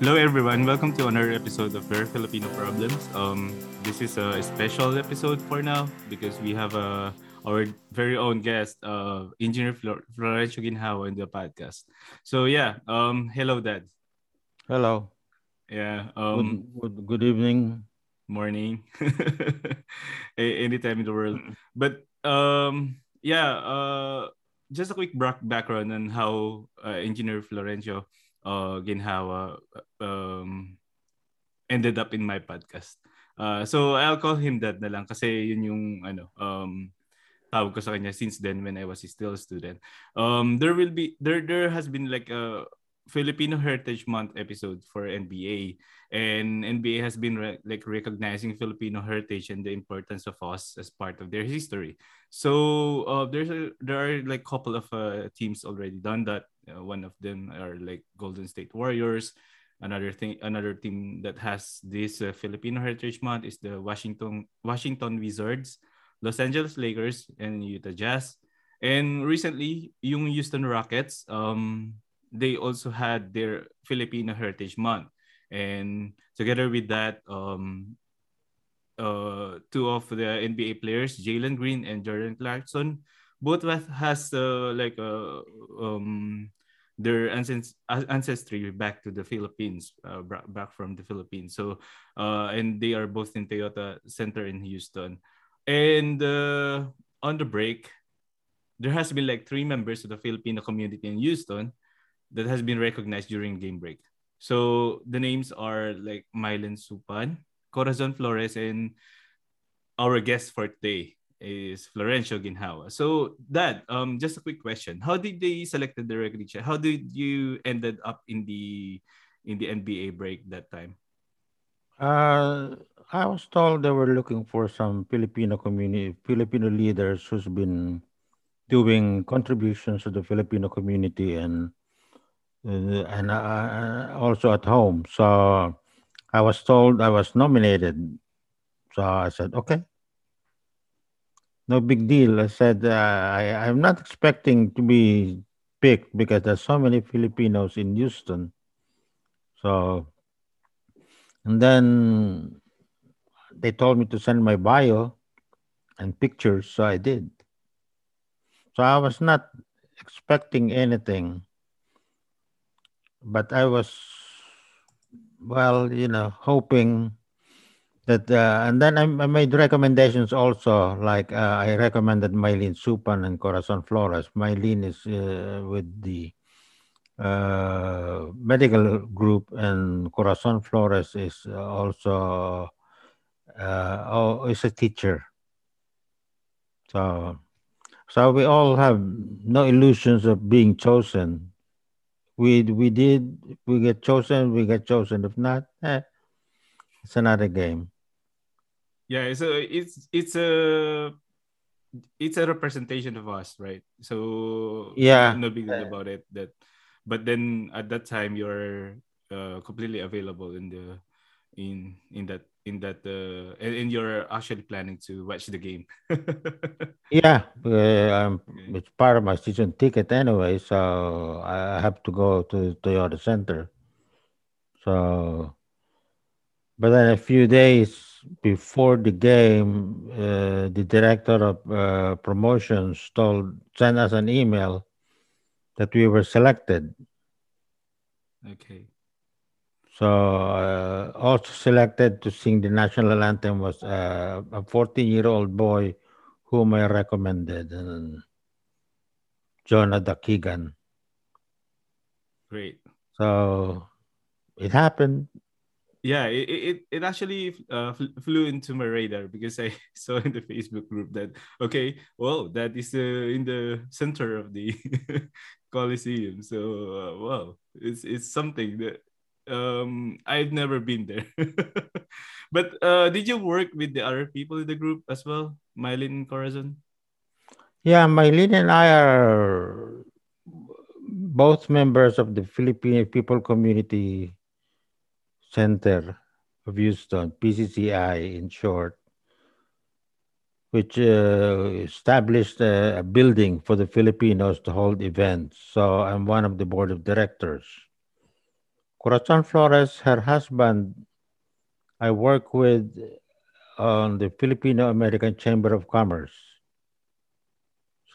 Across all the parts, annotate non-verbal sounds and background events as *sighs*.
Hello, everyone. Welcome to another episode of Very Filipino Problems. Um, this is a special episode for now because we have uh, our very own guest, uh, Engineer Flor- Florencio Ginhawa, in the podcast. So yeah, um, hello, Dad. Hello. Yeah. Good, Um, good, good evening. morning. *laughs* Anytime in the world. But um, yeah. Uh, just a quick background on how uh, Engineer Florencio uh, Ginhawa um, ended up in my podcast. Uh, so I'll call him that na lang kasi yun yung ano um tawag ko sa kanya since then when I was still a student. Um there will be there there has been like a Filipino Heritage Month episode for NBA and NBA has been re- like recognizing Filipino heritage and the importance of us as part of their history. So uh, there's a there are like a couple of uh, teams already done that. Uh, one of them are like Golden State Warriors. Another thing, another team that has this uh, Filipino Heritage Month is the Washington Washington Wizards, Los Angeles Lakers, and Utah Jazz. And recently, yung Houston Rockets, um, they also had their Filipino Heritage Month, and together with that, um, uh, two of the NBA players, Jalen Green and Jordan Clarkson, both has uh, like uh, um, their ancest- ancestry back to the Philippines, uh, back from the Philippines. So, uh, and they are both in Toyota Center in Houston. And uh, on the break, there has been like three members of the Filipino community in Houston that has been recognized during game break. So the names are like Mylene Supan, Corazon Flores, and our guest for today is Florencio Ginhawa. So Dad, um, just a quick question: How did they select the recognition? How did you ended up in the in the NBA break that time? Uh, I was told they were looking for some Filipino community, Filipino leaders who's been doing contributions to the Filipino community and uh, and uh, also at home. So I was told I was nominated. So I said, okay, no big deal. I said uh, I I'm not expecting to be picked because there's so many Filipinos in Houston. So and then they told me to send my bio and pictures, so I did. So I was not expecting anything, but I was, well, you know, hoping that, uh, and then I, I made recommendations also, like uh, I recommended Mylene Supan and Corazon Flores. Mylene is uh, with the uh, medical group, and Corazon Flores is also uh, oh, is a teacher. So, so we all have no illusions of being chosen. We we did we get chosen, we get chosen. If not, eh, it's another game. Yeah, so it's it's a it's a representation of us, right? So Yeah. no, no big deal about it. That, but then at that time you're uh, completely available in the in in that in that uh, and, you're actually planning to watch the game. *laughs* Yeah, uh, um, it's part of my season ticket anyway, so I I have to go to Toyota Center. So, but then a few days before the game, uh, the director of uh, promotions told sent us an email that we were selected. okay. So, uh, also selected to sing the national anthem was uh, a 14-year-old boy whom I recommended, and Jonah Dakigan. Great. So it happened. Yeah, it it, it actually uh, flew into my radar because I *laughs* saw in the Facebook group that okay, well, that is uh, in the center of the *laughs* Coliseum. So uh, wow, it's it's something that um I've never been there. *laughs* but uh, did you work with the other people in the group as well, Mylene and Corazon? Yeah, Mylene and I are both members of the Philippine People Community Center of Houston, PCCI in short, which uh, established a, a building for the Filipinos to hold events. So I'm one of the board of directors. Corazon Flores, her husband, I work with on the Filipino American Chamber of Commerce.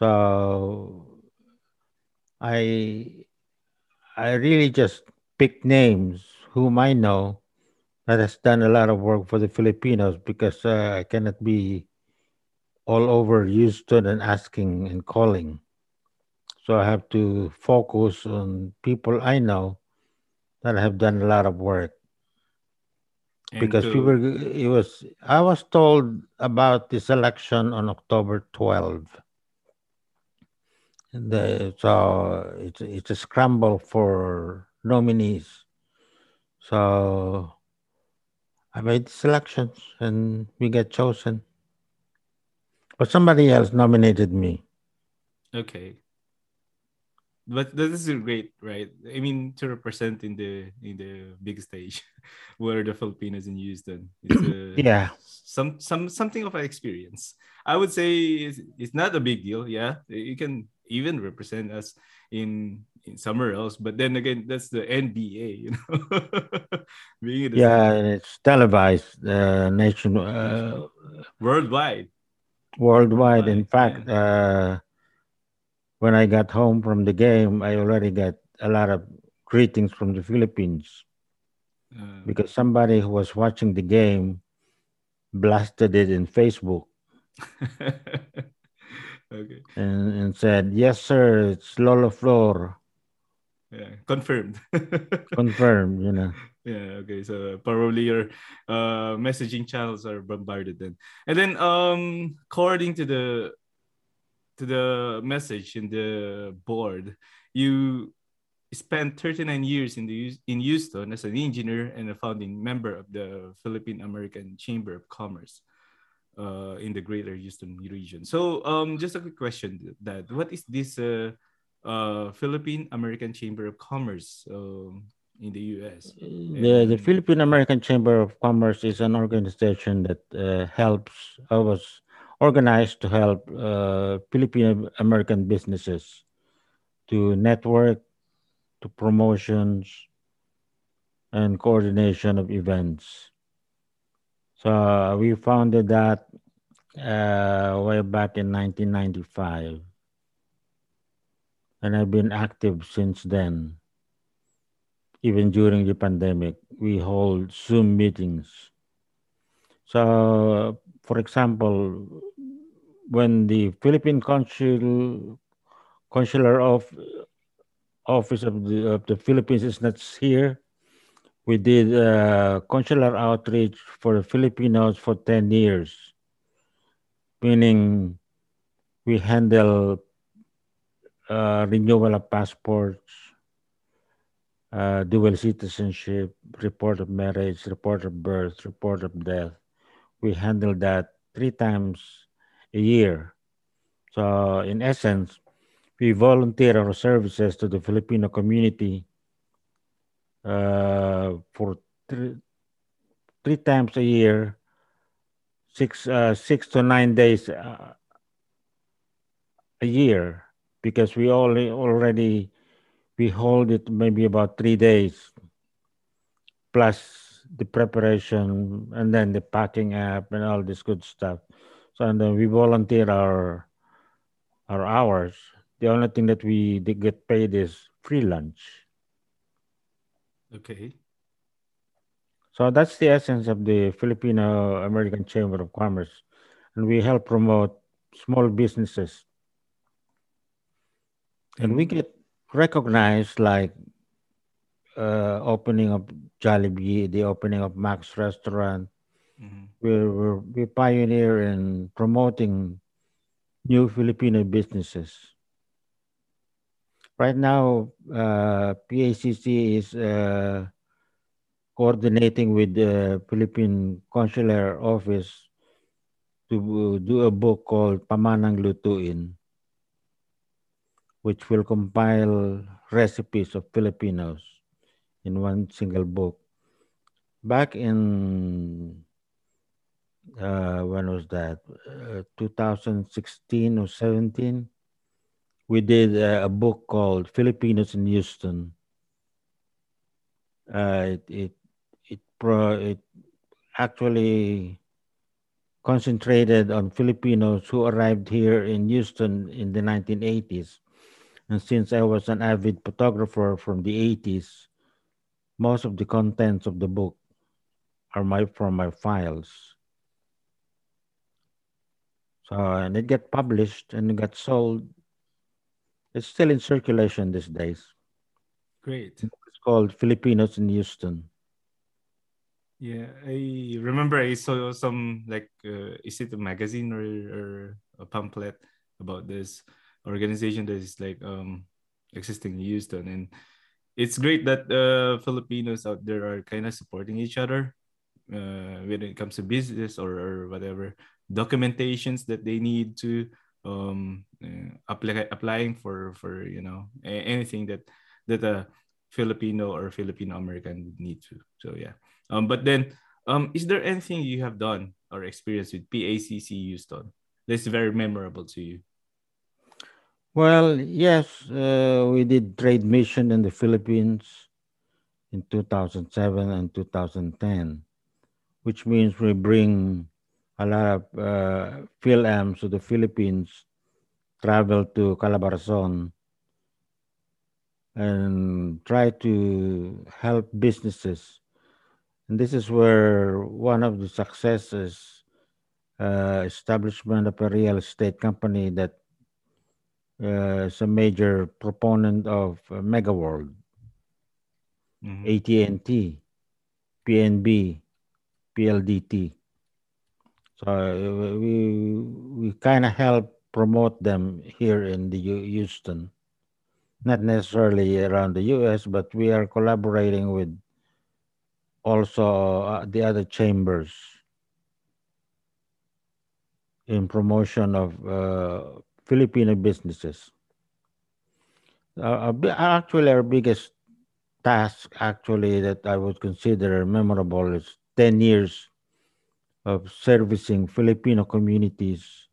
So I I really just pick names whom I know that has done a lot of work for the Filipinos because uh, I cannot be all over Houston and asking and calling. So I have to focus on people I know that have done a lot of work. And because to, we were it was I was told about this election on October 12. And the, so it's it's a scramble for nominees. So I made selections and we get chosen. But somebody else nominated me. okay. But this is great, right? I mean, to represent in the in the big stage, *laughs* where the Filipinos in Houston, it's a, *clears throat* Yeah. some some something of an experience. I would say it's, it's not a big deal. Yeah, you can even represent us in in somewhere else. But then again, that's the NBA, you know, *laughs* being in the Yeah, and it's televised uh, nation uh, worldwide. worldwide. In fact, yeah. uh, when I got home from the game, I already got a lot of greetings from the Philippines Uh, because somebody who was watching the game blasted it in Facebook *laughs* okay, and, and said, Yes, sir, it's Lolo Flor. yeah, confirmed. *laughs* Confirmed, you know. Yeah, okay. So probably your uh messaging channels are bombarded then. And then um according to the to the message in the board, you spent 39 years in the in Houston as an engineer and a founding member of the Philippine American Chamber of Commerce uh in the greater Houston region. So um just a quick question that what is this uh uh Philippine American Chamber of Commerce um in the US? The, the Philippine American Chamber of Commerce is an organization that uh, helps, was organized to help uh, Filipino American businesses to network, to promotions, and coordination of events. So we founded that uh, way back in 1995, and I've been active since then. Even during the pandemic, we hold Zoom meetings. So, for example, when the Philippine Consul Consular of Office of the, of the Philippines is not here, we did uh, consular outreach for the Filipinos for 10 years, meaning we handle uh, renewal of passports, uh, dual citizenship, report of marriage, report of birth, report of death. We handle that three times a year. So, in essence, we volunteer our services to the Filipino community uh, for three, three times a year, six uh, six to nine days uh, a year, because we only already we hold it maybe about three days plus the preparation and then the packing up and all this good stuff. So and then we volunteer our our hours. The only thing that we get paid is free lunch. okay. So that's the essence of the Filipino American Chamber of Commerce. And we help promote small businesses. And we get recognized like uh, opening of Jollibee, the opening of Max Restaurant. Mhm. We're, we're, we pioneer in promoting new Filipino businesses. Right now, uh, PACC is uh, coordinating with the Philippine Consular Office to do a book called Pamanang Lutuin, which will compile recipes of Filipinos in one single book. Back in uh, when was that? Uh, 2016 or 17. We did uh, a book called Filipinos in Houston. uh, it it it, pro, it actually concentrated on Filipinos who arrived here in Houston in the 1980s. And since I was an avid photographer from the 80s, most of the contents of the book are my from my files. So and it got published and it got sold. It's still in circulation these days. Great. It's called Filipinos in Houston. Yeah, I remember I saw some like uh, is it a magazine or, or a pamphlet about this organization that is like um existing in Houston and it's great that uh, Filipinos out there are kind of supporting each other uh, when it comes to business or, or whatever documentations that they need to um uh, apply, applying for for you know anything that that a Filipino or Filipino American would need to so yeah um, but then, um, is there anything you have done or experienced with PACC Houston that's very memorable to you? Well, yes, uh, we did trade mission in the Philippines in 2007 and 2010, which means we bring a lot of uh, PhilAms to the Philippines, travel to Calabarzon, and try to help businesses and this is where one of the successes uh, establishment of a real estate company that uh, is a major proponent of uh, MegaWorld, mm-hmm. AT&T, PNB, PLDT. So uh, we we kind of help promote them here in the Houston, not necessarily around the U.S., but we are collaborating with also uh, the other chambers in promotion of uh, Filipino businesses. Uh, actually, our biggest task, actually, that I would consider memorable is 10 years of servicing Filipino communities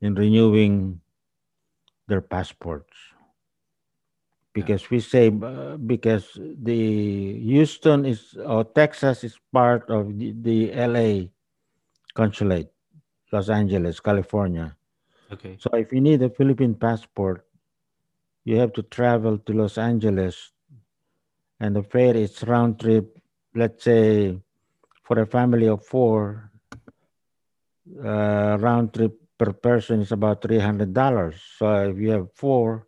in renewing their passports because we say uh, because the Houston is or Texas is part of the, the LA consulate, Los Angeles, California. Okay. So if you need a Philippine passport, you have to travel to Los Angeles, and the fare is round trip. Let's say for a family of four, uh, round trip per person is about three hundred dollars. So if you have four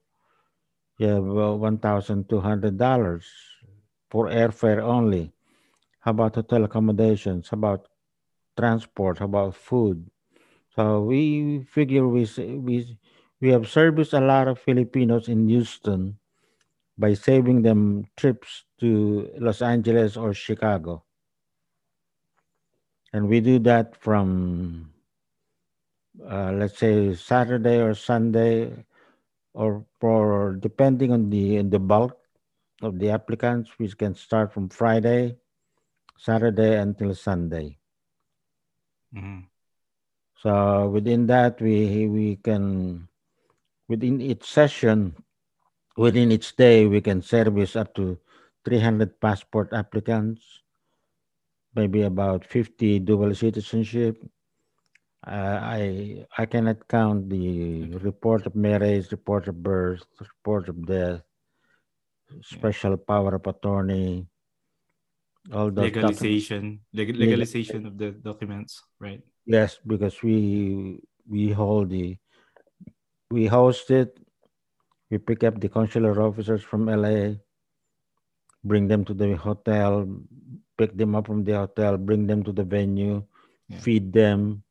you have $1,200 for airfare only. How about hotel accommodations? How about transport? How about food? So we figure we we we have serviced a lot of Filipinos in Houston by saving them trips to Los Angeles or Chicago. And we do that from, uh, let's say, Saturday or Sunday or for depending on the the bulk of the applicants, we can start from Friday, Saturday until Sunday. Mm-hmm. So within that, we we can within each session, within each day, we can service up to 300 passport applicants, maybe about 50 dual citizenship, uh, I I cannot count the report of marriage, report of birth, report of death, special power of attorney, all those legalization, leg- legalization of the documents, right? Yes, because we we hold the we host it. We pick up the consular officers from LA, bring them to the hotel, pick them up from the hotel, bring them to the venue, yeah. feed them,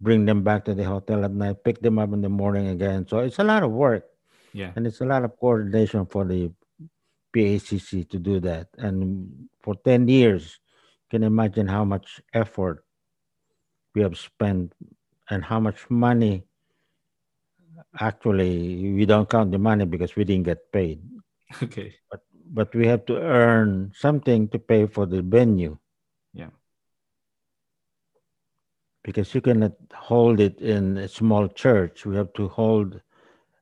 bring them back to the hotel at night, pick them up in the morning again. So it's a lot of work. Yeah. And it's a lot of coordination for the PACC to do that. And for 10 years, you can imagine how much effort we have spent and how much money actually we don't count the money because we didn't get paid. *laughs* Okay. But but we have to earn something to pay for the venue Yeah. because you cannot hold it in a small church. We have to hold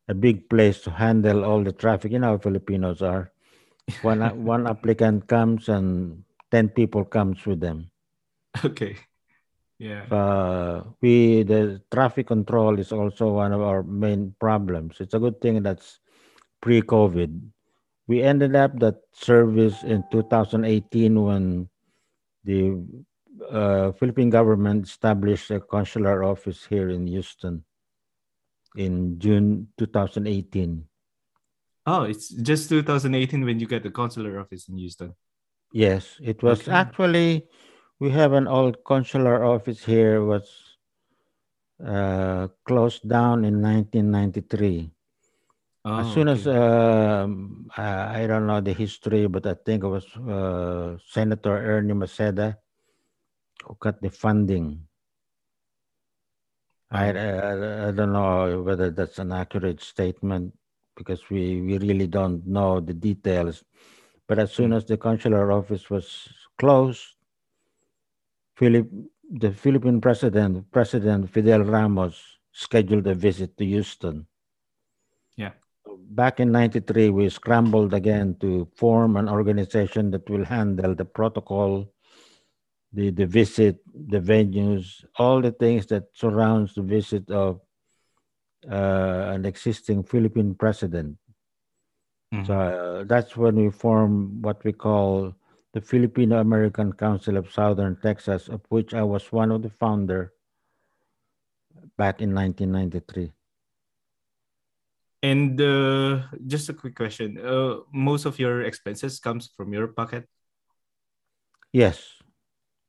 a big place to handle all the traffic. You know how Filipinos are. One *laughs* one applicant comes and ten people comes with them. okay. Yeah. Uh, we the traffic control is also one of our main problems. It's a good thing that's pre-COVID. We ended up that service in 2018 when the uh, Philippine government established a consular office here in Houston in June 2018. Oh, it's just 2018 when you get the consular office in Houston. Yes, it was Okay. actually we have an old consular office here was uh, closed down in 1993. Oh, as soon as um, I, I don't know the history, but I think it was uh, Senator Ernie Maceda who got the funding. I, Oh. I I don't know whether that's an accurate statement because we, we really don't know the details. But as soon Mm. as the consular office was closed, Philip, the Philippine president, President Fidel Ramos, scheduled a visit to Houston. Back in 93, we scrambled again to form an organization that will handle the protocol, the, the visit, the venues, all the things that surrounds the visit of uh, an existing Philippine president. Mhm. So uh, that's when we formed what we call the Filipino American Council of Southern Texas, of which I was one of the founder back in 1993. And uh, just a quick question. Uh, most of your expenses comes from your pocket. Yes.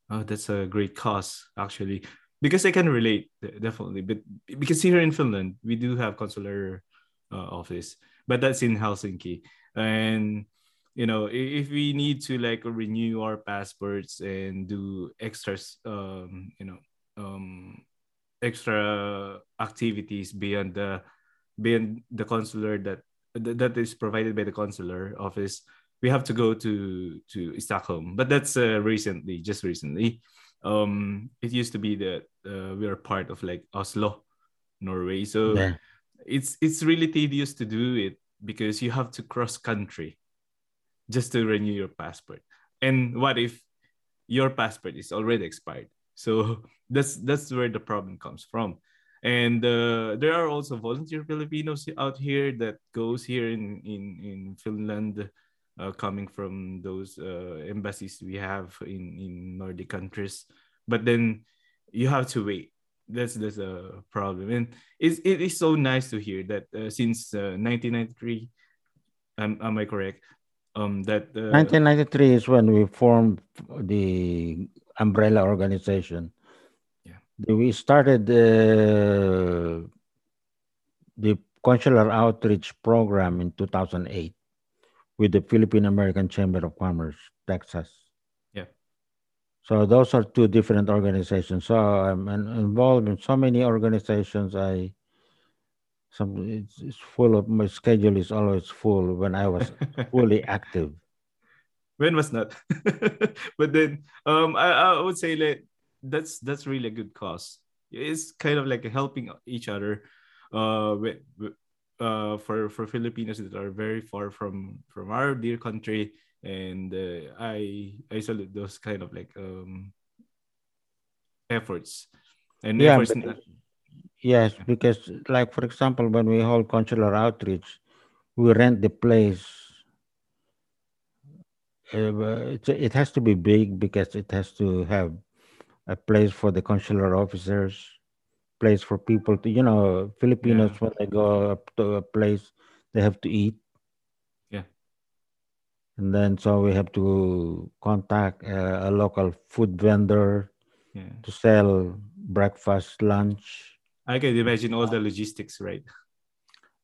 Oh, that's a great cause actually, because I can relate definitely. But because here in Finland we do have consular uh, office, but that's in Helsinki, and you know if we need to like renew our passports and do extras, um, you know, um, extra activities beyond the beyond the consular that that that is provided by the consular office we have to go to to Stockholm, but that's uh, recently, just recently. Um, it used to be that uh, we are part of like Oslo, Norway. So Yeah. it's it's really tedious to do it because you have to cross country just to renew your passport. And what if your passport is already expired? So *laughs* that's that's where the problem comes from. And uh, there are also volunteer Filipinos out here that goes here in in in Finland uh, coming from those uh, embassies we have in in Nordic countries. But then you have to wait. That's that's a problem, and it's, it is so nice to hear that uh, since uh, 1993, am, am I correct? Um, that uh, 1993 is when we formed the umbrella organization. We started uh, the consular outreach program in 2008 with the Philippine American Chamber of Commerce, Texas. Yeah. So those are two different organizations. So I'm involved in so many organizations. I some it's, it's full of my schedule is always full when I was *laughs* fully active. when was not *laughs* but then um I, I would say like that's that's really a good cause it's kind of like helping each other uh with, with- uh for for filipinos that are very far from from our dear country and uh, i i salute those kind of like um efforts and Yeah, efforts but yes, because like for example, when we hold consular outreach, we rent the place. Uh, it has to be big because it has to have a place for the consular officers, place for people to, you know, Filipinos Yeah. when they go up to a place, they have to eat. Yeah. And then so we have to contact uh, a local food vendor yeah to sell breakfast, lunch. i can imagine all the logistics right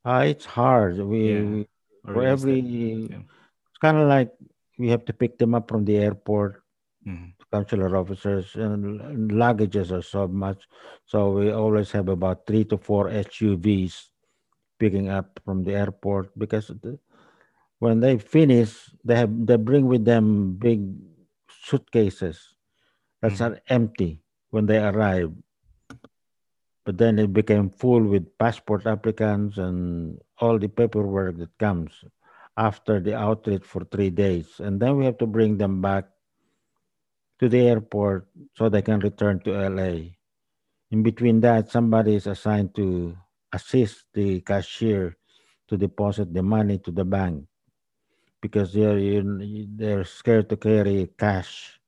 Uh, it's hard. We, Yeah. we for every yeah. it's kind of like we have to pick them up from the airport Mhm. Consular officers and, and luggages are so much so we always have about three to four suvs picking up from the airport because the, when they finish they have they bring with them big suitcases that Mhm. are empty when they arrive but then it became full with passport applicants and all the paperwork that comes after the outreach for three days. And then we have to bring them back to the airport so they can return to LA. In between that, somebody is assigned to assist the cashier to deposit the money to the bank because they're they're scared to carry cash.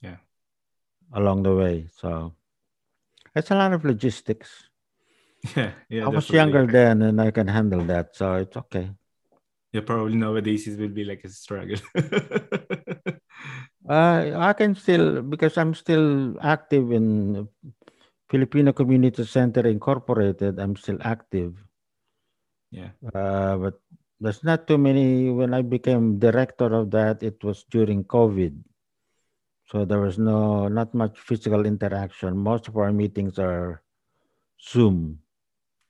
Yeah. Along the way, so it's a lot of logistics. *laughs* Yeah, yeah. I was younger then, and I can handle that, so it's okay. Yeah, probably nowadays it will be like a struggle. *laughs* Uh, I can still because I'm still active in Filipino Community Center Incorporated. I'm still active. yeah. Uh, but there's not too many. When I became director of that, it was during COVID, so there was no not much physical interaction. Most of our meetings are Zoom.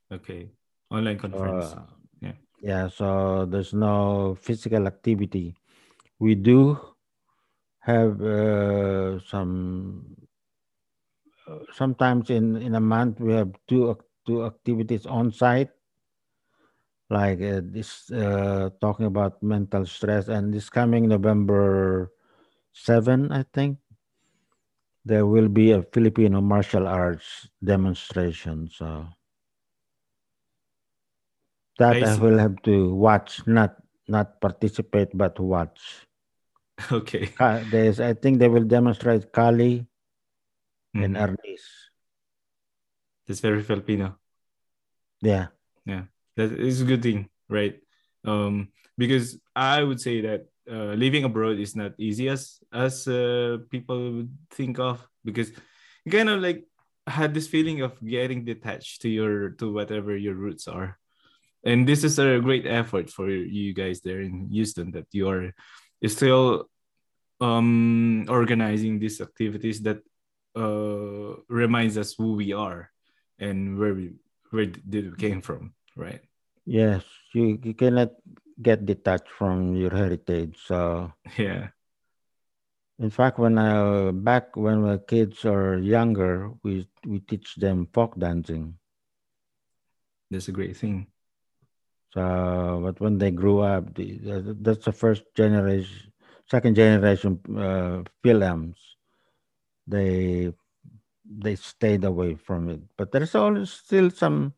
Okay. Online conference. Uh, yeah. Yeah, so there's no physical activity. We do have uh, some. uh, Sometimes in in a month we have two two activities on site like uh, this uh, talking about mental stress and this coming november 7 i think there will be a filipino martial arts demonstration so that I i, will have to watch not not participate but watch *laughs* Okay. Ka- there's i think they will demonstrate kali and Mhm. arnis That's very Filipino. yeah Yeah. That is a good thing, right? Um, because I would say that uh, living abroad is not easy as as uh, people would think of because you kind of like had this feeling of getting detached to your to whatever your roots are. And this is a great effort for you guys there in Houston that you are still um organizing these activities that uh reminds us who we are and where we where did we came from, right? yes you, you cannot get detached from your heritage so *laughs* Yeah. In fact, when I back when my kids are younger, we we teach them folk dancing. That's a great thing. So, but when they grew up, the, that's the first generation, second generation uh, films. They they stayed away from it, but there's always still some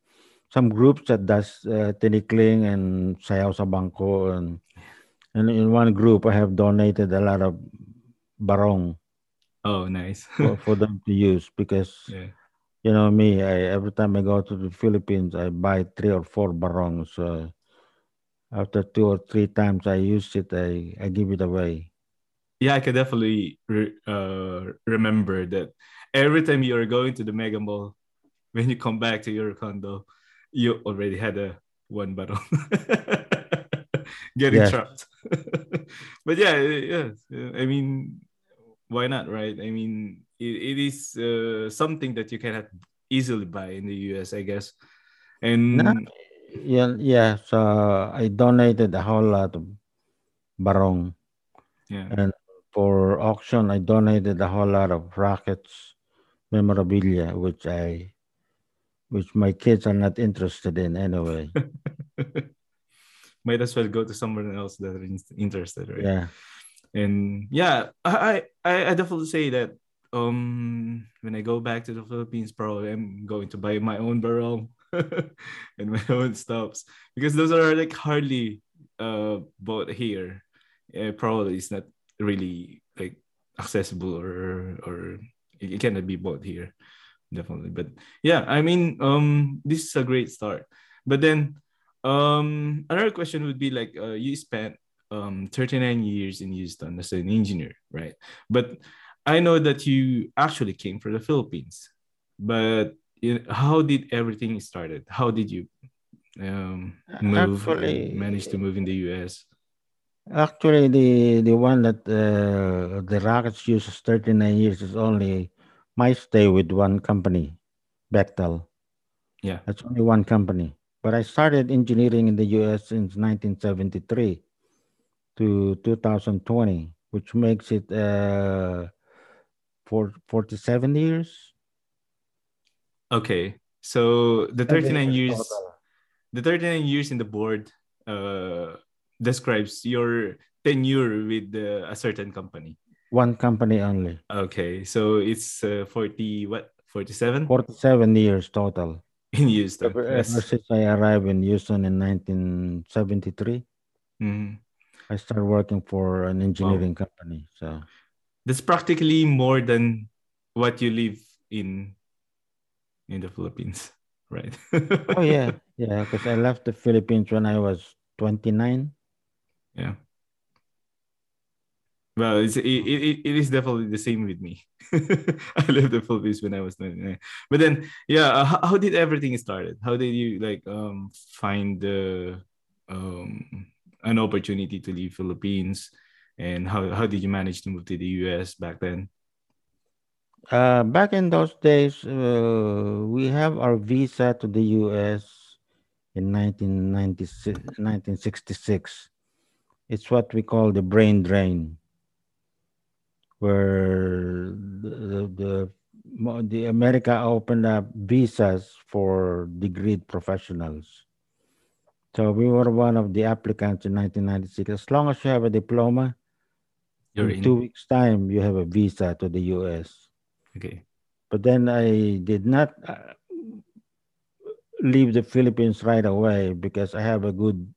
some groups that does uh, tinikling and sayaw sa bangko and and in one group I have donated a lot of barong Oh, nice. for, for them to use because *laughs* yeah. You know me I, every time i go to the philippines i buy three or four barongs so after two or three times i use it i, I give it away Yeah, I can definitely re- uh, remember that every time you are going to the mega mall, *laughs* when you come back to your condo, you already had a one bottle *laughs* getting Yes. trapped. *laughs* but yeah, yeah. I mean, why not, right? I mean, it, it is uh, something that you cannot easily buy in the US, I guess. And No. yeah yeah so i donated a whole lot of barong yeah, and for auction i donated a whole lot of rockets memorabilia which i which my kids are not interested in anyway *laughs* might as well go to someone else that are interested, right? yeah and yeah I, I i definitely say that um when i go back to the philippines probably i'm going to buy my own barrel *laughs* and my own stops. Because those are like hardly uh bought here. Probably it's not really like accessible or or it cannot be bought here. Definitely. But yeah i mean um this is a great start. But then um another question would be like uh, you spent um 39 years in Houston as an engineer, right? But I know that you actually came from the Philippines. But how did everything started? How did you um, move Actually- and manage to move in the US? Actually, the the one that uh, the Rockets uses 39 years is only my stay with one company, Bechtel. Yeah. That's only one company. But I started engineering in the U.S. since 1973 to 2020, which makes it uh, for 47 years. Okay. So the 39 years the 39 years in the board uh describes your tenure with uh, a certain company? One company only. Okay, so it's uh, 40 what 47 47 years total. *laughs* in Houston. Ever, Yes. ever since I arrived in Houston in 1973, Mhm. I started working for an engineering company. So That's practically more than what you live in in the Philippines, *laughs* right? oh yeah, yeah, because I left the Philippines when I was 29. Yeah. Well, it's, it, it, it is definitely the same with me. *laughs* I left the Philippines when I was 29. But then, yeah, uh, how, how did everything started? How did you like um find the um an opportunity to leave Philippines? And how, how did you manage to move to the US back then? Uh, back in those days, uh, we have our visa to the U.S. in 1996, 1966. It's what we call the brain drain, where the, the, mo- the America opened up visas for degreed professionals. So we were one of the applicants in 1996. As long as you have a diploma, You're in in. two weeks' time, you have a visa to the U.S. Okay. but then I did not uh, leave the Philippines right away because I have a good,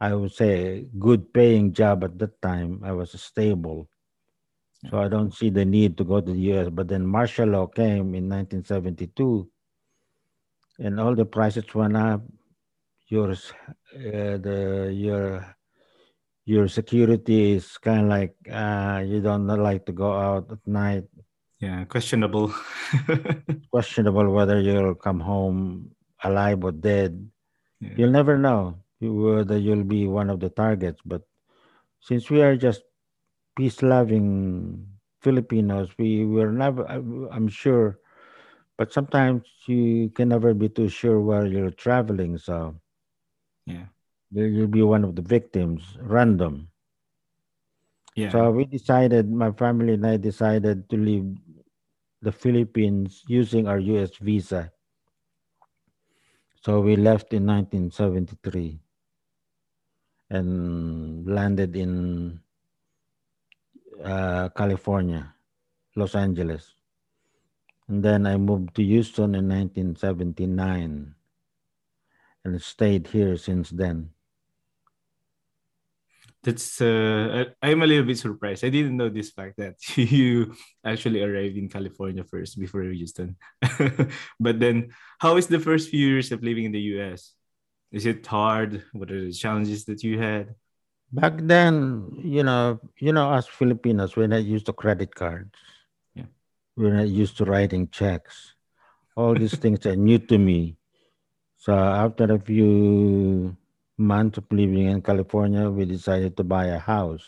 I would say, good paying job at that time. I was stable. So I don't see the need to go to the US. But then martial law came in 1972 and all the prices went up. Yours, uh, the, your, your security is kind of like uh, you don't like to go out at night Yeah, questionable. *laughs* questionable whether you'll come home alive or dead. Yeah. You'll never know whether you'll be one of the targets. But since we are just peace loving Filipinos, we were never, I- I'm sure, but sometimes you can never be too sure where you're traveling. So yeah. you- you'll be one of the victims, random. Yeah. So we decided, my family and I decided to leave the Philippines using our US visa. So we left in 1973 and landed in uh, California, Los Angeles. And then I moved to Houston in 1979 and stayed here since then. That's uh I- I'm a little bit surprised. I didn't know this fact that *laughs* you actually arrived in California first before Houston. *laughs* but then how is the first few years of living in the US? Is it hard? What are the challenges that you had? Back then, you know, you know, us Filipinos, we're not used to credit cards. Yeah. We're not used to writing checks. All these things are new to me. So after a few months of living in California, we decided to buy a house.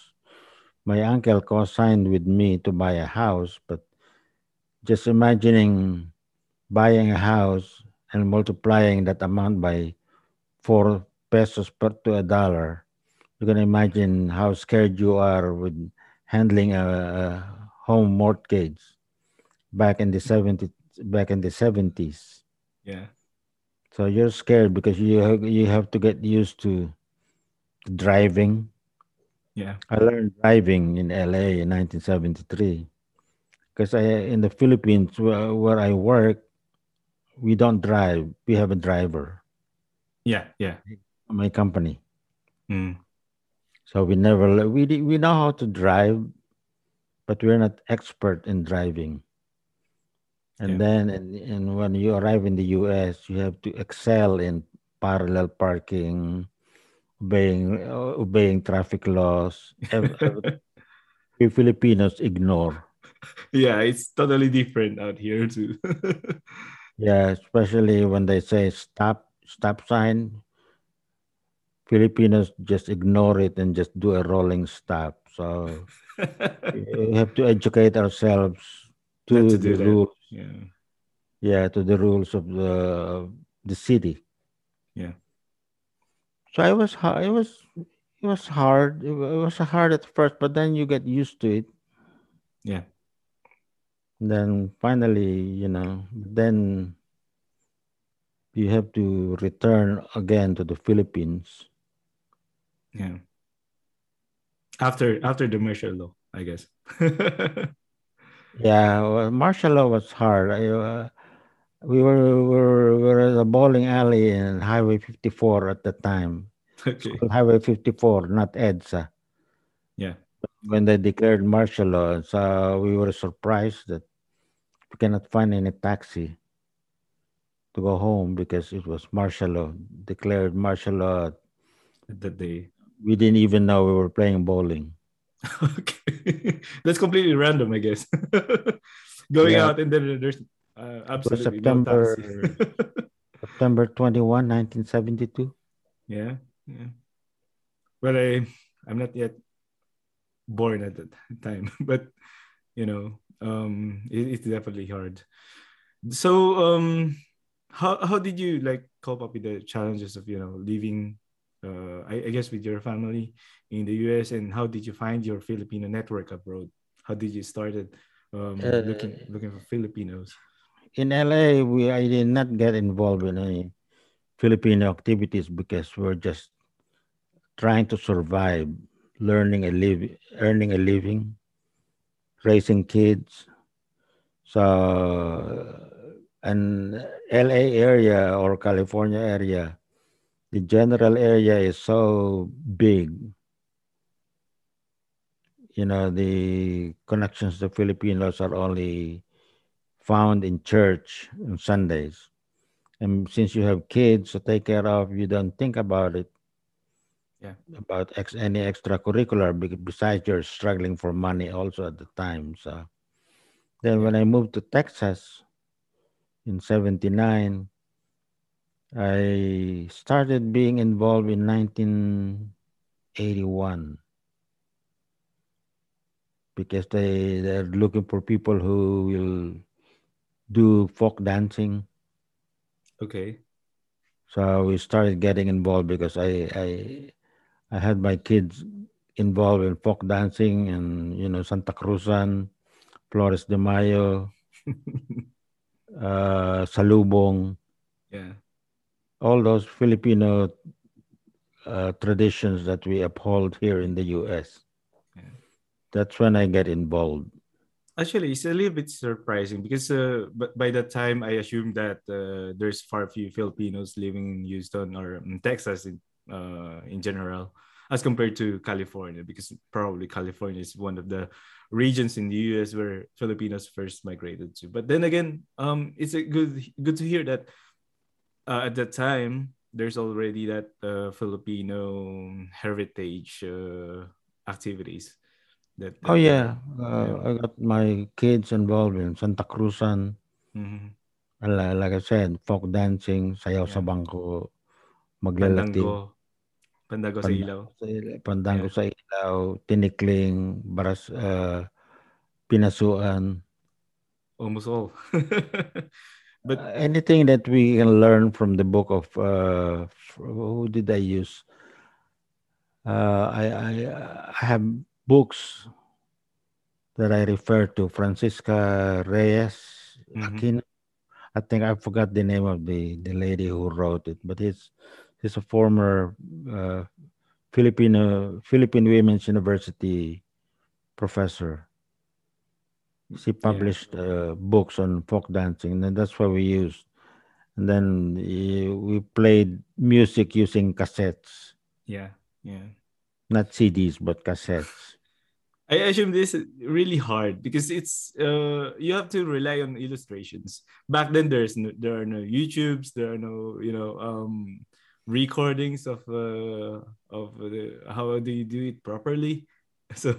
My uncle co-signed with me to buy a house, but just imagining buying a house and multiplying that amount by four pesos per to a dollar, you can imagine how scared you are with handling a, a home mortgage back in the 70s back in the 70s Yeah. So you're scared because you have, you have to get used to driving Yeah. i learned driving in la in 1973 because i in the philippines where, where i work we don't drive we have a driver Yeah. Yeah. my company Mm. So we never we we know how to drive, but we're not expert in driving. And Yeah. then and, and when you arrive in the U.S., you have to excel in parallel parking, obeying uh, obeying traffic laws. *laughs* We Filipinos ignore. yeah, it's totally different out here too. *laughs* Yeah, especially when they say stop stop sign. Filipinos just ignore it and just do a rolling stop. So *laughs* we have to educate ourselves to, to the rules. Yeah. Yeah, to the rules of the the city. Yeah. So it was hard. It was it was hard. It was hard at first, but then you get used to it. Yeah. Then finally, you know, then you have to return again to the Philippines. Yeah. After after the martial law, I guess. *laughs* yeah, well, martial law was hard. I, uh, we were, were we were at a bowling alley in Highway 54 at the time. *laughs* okay. Highway 54, not EDSA. Yeah. When they declared martial law, so we were surprised that we cannot find any taxi to go home because it was martial law, declared martial law. That day. We didn't even know we were playing bowling. *laughs* okay. That's completely random, I guess. *laughs* Going Yeah. out and then there's uh, absolutely September- no. September *laughs* 21, 1972. yeah, yeah. But I, I'm not yet born at that time. But you know, um, it, it's definitely hard. So, um, how how did you like cope up with the challenges of you know living, uh, I, I guess with your family in the U.S. and how did you find your Filipino network abroad? How did you started um, Uh, looking looking for Filipinos? In LA, we I did not get involved in any Filipino activities because we're just trying to survive, learning a live, earning a living, raising kids. So, an LA area or California area, the general area is so big. You know, the connections to Filipinos are only found in church on Sundays. And since you have kids to take care of, you don't think about it. Yeah. About ex- any extracurricular besides you're struggling for money also at the time. So then when I moved to Texas in 79, I started being involved in 1981 because they, they're looking for people who will do folk dancing. Okay. So we started getting involved because I I I had my kids involved in folk dancing and you know Santa Cruzan, Flores de Mayo, *laughs* uh, Salubong, yeah. All those Filipino uh, traditions that we uphold here in the U.S. Yeah. That's when I get involved. Actually, it's a little bit surprising because uh, but by that time I assume that uh, there's far few Filipinos living in Houston or in Texas in uh, in general as compared to California because probably California is one of the regions in the US where Filipinos first migrated to. But then again, um, it's a good good to hear that uh, at that time there's already that uh, Filipino heritage uh, activities. That, Oh that- yeah, uh, I got my kids involved in Santa Cruzan. Mhm. And li- Like I said, folk dancing, sayaw sa bangko, maglalatik, Pandanggo. Pandanggo sa ilaw. pandanggo Yeah. sa ilaw, tinikling, baras, uh, binasuan. Almost all. *laughs* but Uh, anything that we can learn from the book of uh, who did I use? Uh, I, I I have books that I refer to. Francisca Reyes Mhm. Aquino. I think I forgot the name of the the lady who wrote it, but it's he's a former uh, Filipino Philippine Women's University professor. She published uh, books on folk dancing, and that's what we used. And then we played music using cassettes, yeah, yeah. not CDs, but cassettes. I assume this is really hard because it's uh you have to rely on illustrations. Back then there's no, there are no YouTubes, there are no, you know, um recordings of uh of the how do you do it properly. *laughs* So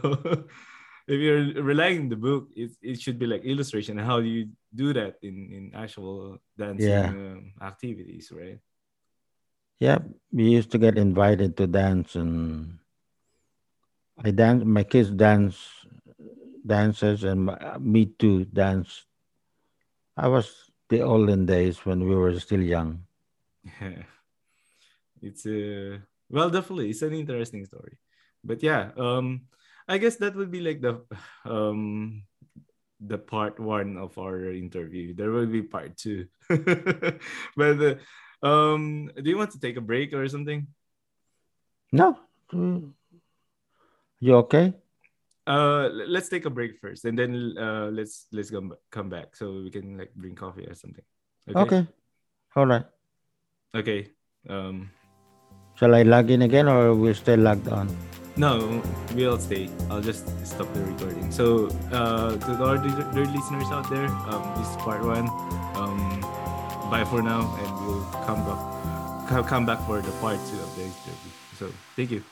if you're relying the book, it, it should be like illustration. How do you do that in in actual dancing Yeah. um, activities, right? Yeah, we used to get invited to dance, and I dance. My kids dance, dances, and my, me too dance. I was the olden days when we were still young. Yeah. *laughs* It's a well definitely it's an interesting story. But yeah, um I guess that would be like the *sighs* um the part one of our interview. There will be part two. *laughs* but uh, um do you want to take a break or something? No, You okay? Uh, let's take a break first, and then uh, let's let's come come back so we can like bring coffee or something. Okay. okay. All right. Okay. Um. Shall I log in again, or we stay logged on? No, we'll stay. I'll just stop the recording. So, uh, to our dear listeners out there, um, this is part one. Um, bye for now, and we'll come back, come back for the part two of the interview. So, thank you.